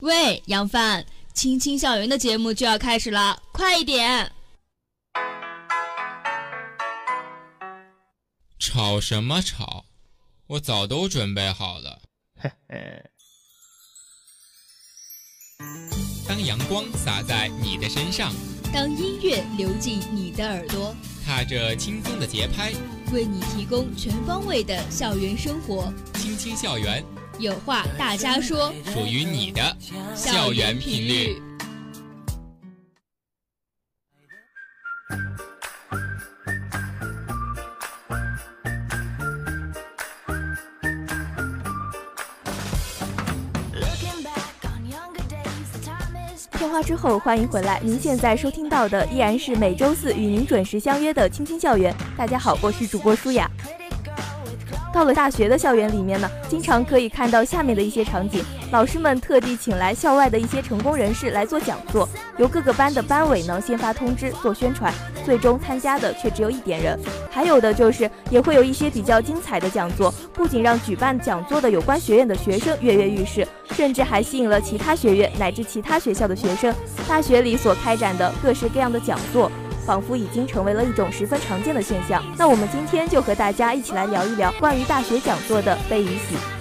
喂，杨帆，青青校园的节目就要开始了，快一点！吵什么吵？我早都准备好了。嘿嘿。当阳光洒在你的身上，当音乐流进你的耳朵，踏着轻松的节拍，为你提供全方位的校园生活。青青校园，有话大家说，属于你的校园频率。片花之后，欢迎回来。您现在收听到的依然是每周四与您准时相约的《青青校园》。大家好，我是主播舒雅。到了大学的校园里面呢，经常可以看到下面的一些场景：老师们特地请来校外的一些成功人士来做讲座，由各个班的班委呢先发通知做宣传，最终参加的却只有一点人。还有的就是也会有一些比较精彩的讲座，不仅让举办讲座的有关学院的学生跃跃欲试，甚至还吸引了其他学院乃至其他学校的学生。大学里所开展的各式各样的讲座。仿佛已经成为了一种十分常见的现象。那我们今天就和大家一起来聊一聊关于大学讲座的悲与喜。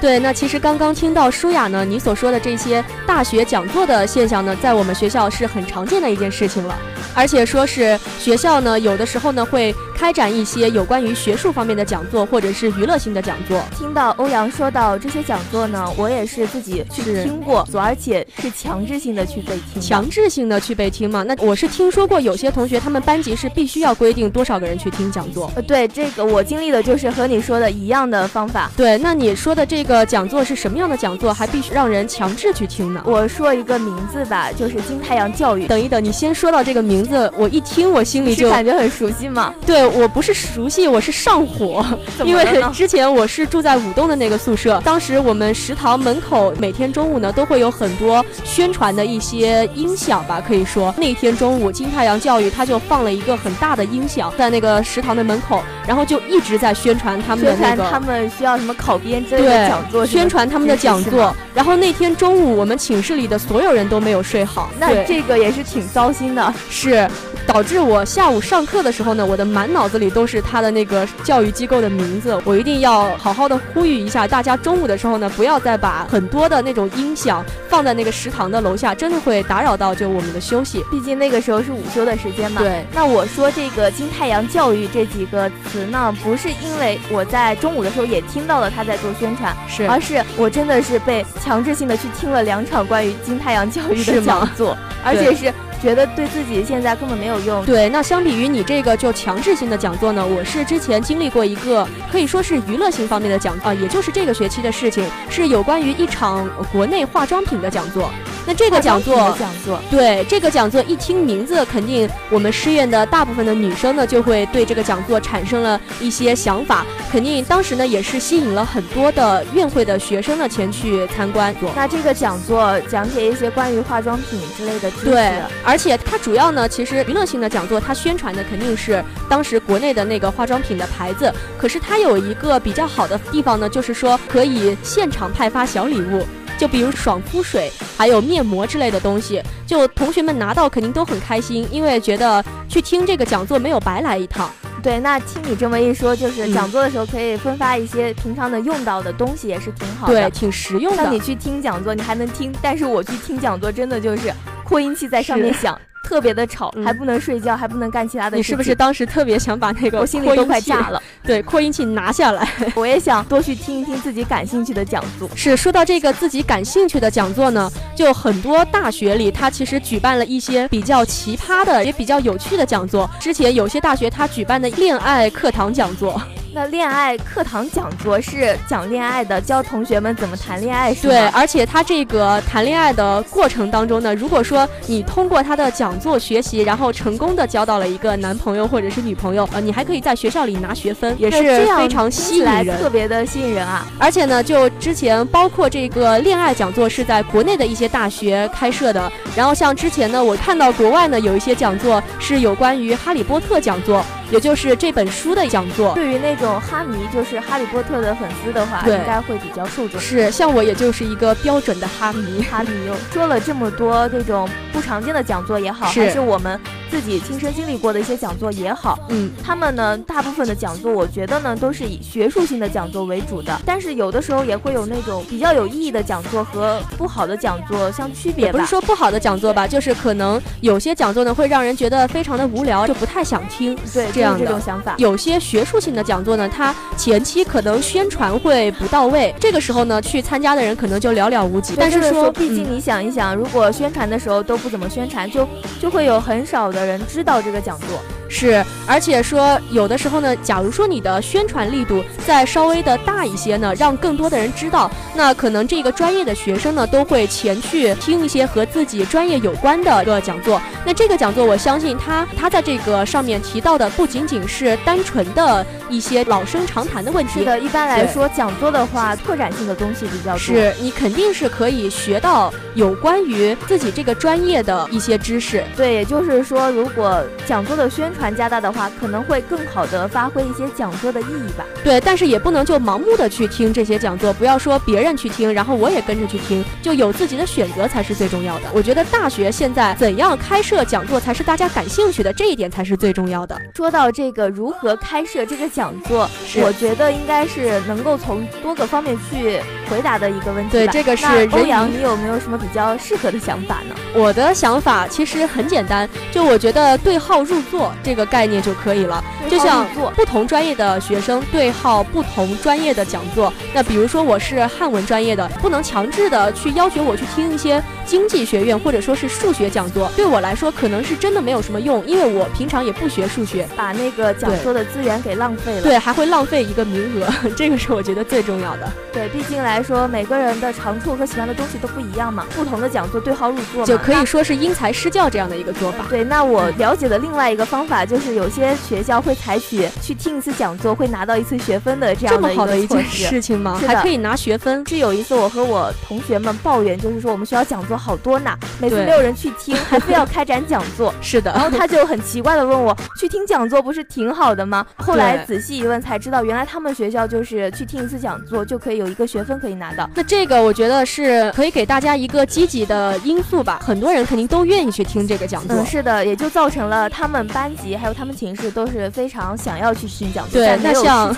对，那其实刚刚听到舒雅呢，你所说的这些大学讲座的现象呢，在我们学校是很常见的一件事情了。而且说是学校呢，有的时候呢会开展一些有关于学术方面的讲座，或者是娱乐性的讲座。听到欧阳说到这些讲座呢，我也是自己去听过，而且是强制性的去被听。强制性的去被听嘛？那我是听说过有些同学他们班级是必须要规定多少个人去听讲座。呃，对，这个我经历的就是和你说的一样的方法。对，那你说的这个讲座是什么样的讲座？还必须让人强制去听呢？我说一个名字吧，就是金太阳教育。等一等，你先说到这个名。字我一听，我心里就感觉很熟悉嘛。对我不是熟悉，我是上火，因为之前我是住在武栋的那个宿舍，当时我们食堂门口每天中午呢都会有很多宣传的一些音响吧，可以说那天中午金太阳教育他就放了一个很大的音响在那个食堂的门口，然后就一直在宣传他们的那个他们需要什么考编之类的讲座，宣传他们的讲座。然后那天中午我们寝室里的所有人都没有睡好，那这个也是挺糟心的，是。是导致我下午上课的时候呢，我的满脑子里都是他的那个教育机构的名字。我一定要好好的呼吁一下大家，中午的时候呢，不要再把很多的那种音响放在那个食堂的楼下，真的会打扰到就我们的休息。毕竟那个时候是午休的时间嘛。对。那我说这个“金太阳教育”这几个词呢，不是因为我在中午的时候也听到了他在做宣传，是，而是我真的是被强制性的去听了两场关于“金太阳教育”的讲座，而且是。觉得对自己现在根本没有用。对，那相比于你这个就强制性的讲座呢，我是之前经历过一个可以说是娱乐性方面的讲啊，也就是这个学期的事情，是有关于一场国内化妆品的讲座。那这个讲座，讲座，对这个讲座一听名字，肯定我们师院的大部分的女生呢，就会对这个讲座产生了一些想法。肯定当时呢，也是吸引了很多的院会的学生呢前去参观。那这个讲座讲解一些关于化妆品之类的知识。对，而且它主要呢，其实娱乐性的讲座，它宣传的肯定是当时国内的那个化妆品的牌子。可是它有一个比较好的地方呢，就是说可以现场派发小礼物。就比如爽肤水，还有面膜之类的东西，就同学们拿到肯定都很开心，因为觉得去听这个讲座没有白来一趟。对，那听你这么一说，就是讲座的时候可以分发一些平常能用到的东西，也是挺好的，对，挺实用的。那你去听讲座，你还能听，但是我去听讲座，真的就是扩音器在上面响。特别的吵，还不能睡觉，还不能干其他的。你是不是当时特别想把那个我心里都快炸了？对，扩音器拿下来。我也想多去听一听自己感兴趣的讲座。是说到这个自己感兴趣的讲座呢，就很多大学里，他其实举办了一些比较奇葩的，也比较有趣的讲座。之前有些大学他举办的恋爱课堂讲座。那恋爱课堂讲座是讲恋爱的，教同学们怎么谈恋爱，是吗？对，而且他这个谈恋爱的过程当中呢，如果说你通过他的讲座学习，然后成功的交到了一个男朋友或者是女朋友，呃，你还可以在学校里拿学分，也是非常吸引人，特别的吸引人啊！而且呢，就之前包括这个恋爱讲座是在国内的一些大学开设的，然后像之前呢，我看到国外呢有一些讲座是有关于哈利波特讲座。也就是这本书的讲座。对于那种哈迷，就是哈利波特的粉丝的话，应该会比较受众。是，像我也就是一个标准的哈迷。哈迷说了这么多这种不常见的讲座也好，还是我们。自己亲身经历过的一些讲座也好，嗯，他们呢，大部分的讲座，我觉得呢，都是以学术性的讲座为主的。但是有的时候也会有那种比较有意义的讲座和不好的讲座相区别。不是说不好的讲座吧，就是可能有些讲座呢会让人觉得非常的无聊，就不太想听。对，这样这种想法。有些学术性的讲座呢，它前期可能宣传会不到位，这个时候呢，去参加的人可能就寥寥无几。但是说，毕竟你想一想，如果宣传的时候都不怎么宣传，就就会有很少的人知道这个。讲座是，而且说有的时候呢，假如说你的宣传力度再稍微的大一些呢，让更多的人知道，那可能这个专业的学生呢都会前去听一些和自己专业有关的一个讲座。那这个讲座，我相信他他在这个上面提到的不仅仅是单纯的一些老生常谈的问题。是的，一般来说，讲座的话，拓展性的东西比较多。是你肯定是可以学到有关于自己这个专业的一些知识。对，也就是说，如果讲座的宣传加大的话，可能会更好的发挥一些讲座的意义吧。对，但是也不能就盲目的去听这些讲座，不要说别人去听，然后我也跟着去听，就有自己的选择才是最重要的。我觉得大学现在怎样开设讲座才是大家感兴趣的，这一点才是最重要的。说到这个如何开设这个讲座，我觉得应该是能够从多个方面去回答的一个问题。对，这个是欧阳，你有没有什么比较适合的想法呢？我的想法其实很简单，就我觉得对号入座这个概念就可以了。就像不同专业的学生对号不同专业的讲座，那比如说我是汉文专业的，不能强制的去要求我去听一些经济学院或者说是数学讲座，对我来说可能是真的没有什么用，因为我平常也不学数学，把那个讲座的资源给浪费了，对，还会浪费一个名额，这个是我觉得最重要的。对，毕竟来说每个人的长处和喜欢的东西都不一样嘛，不同的讲座对号入座，就可以说是因材施教这样的一个做法。对，那我了解的另外一个方法就是有些学校会。采取去听一次讲座会拿到一次学分的这样的一件事情吗？还可以拿学分。是有一次我和我同学们抱怨，就是说我们学校讲座好多呢，每次没有人去听，还非要开展讲座。是的。然后他就很奇怪的问我，去听讲座不是挺好的吗？后来仔细一问才知道，原来他们学校就是去听一次讲座就可以有一个学分可以拿到。那这个我觉得是可以给大家一个积极的因素吧，很多人肯定都愿意去听这个讲座。是的，也就造成了他们班级还有他们寝室都是非常想要去。听讲座，对，那像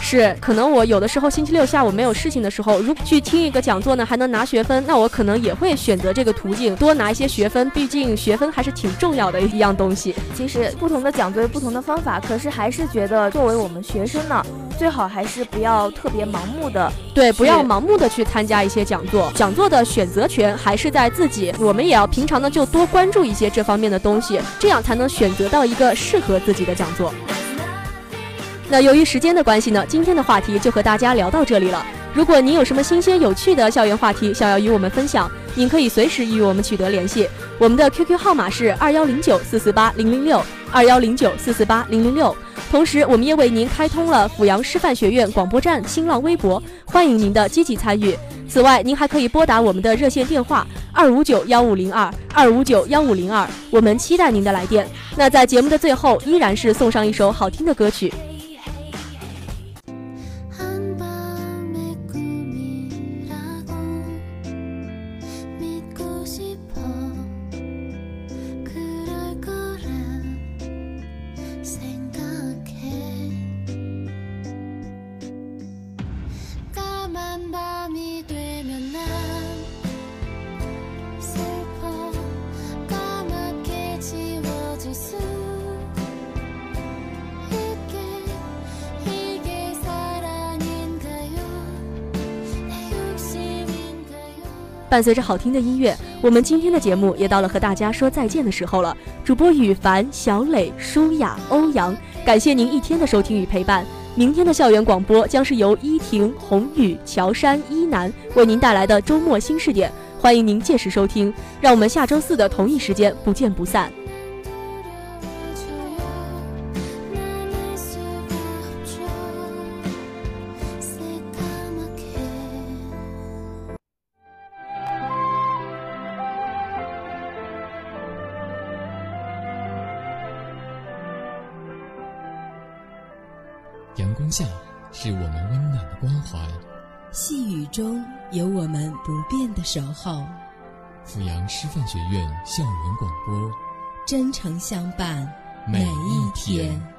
是可能我有的时候星期六下午没有事情的时候，如去听一个讲座呢，还能拿学分，那我可能也会选择这个途径，多拿一些学分，毕竟学分还是挺重要的一样东西。其实不同的讲座有不同的方法，可是还是觉得作为我们学生呢，最好还是不要特别盲目的，对，不要盲目的去参加一些讲座，讲座的选择权还是在自己，我们也要平常呢就多关注一些这方面的东西，这样才能选择到一个适合自己的讲座。那由于时间的关系呢，今天的话题就和大家聊到这里了。如果您有什么新鲜有趣的校园话题想要与我们分享，您可以随时与我们取得联系。我们的 QQ 号码是二幺零九四四八零零六二幺零九四四八零零六。同时，我们也为您开通了阜阳师范学院广播站新浪微博，欢迎您的积极参与。此外，您还可以拨打我们的热线电话二五九幺五零二二五九幺五零二，我们期待您的来电。那在节目的最后，依然是送上一首好听的歌曲。伴随着好听的音乐，我们今天的节目也到了和大家说再见的时候了。主播羽凡、小磊、舒雅、欧阳，感谢您一天的收听与陪伴。明天的校园广播将是由依婷、宏宇、乔山、依南为您带来的周末新视点，欢迎您届时收听。让我们下周四的同一时间不见不散。光下，是我们温暖的关怀；细雨中有我们不变的守候。阜阳师范学院校园广播，真诚相伴每一天。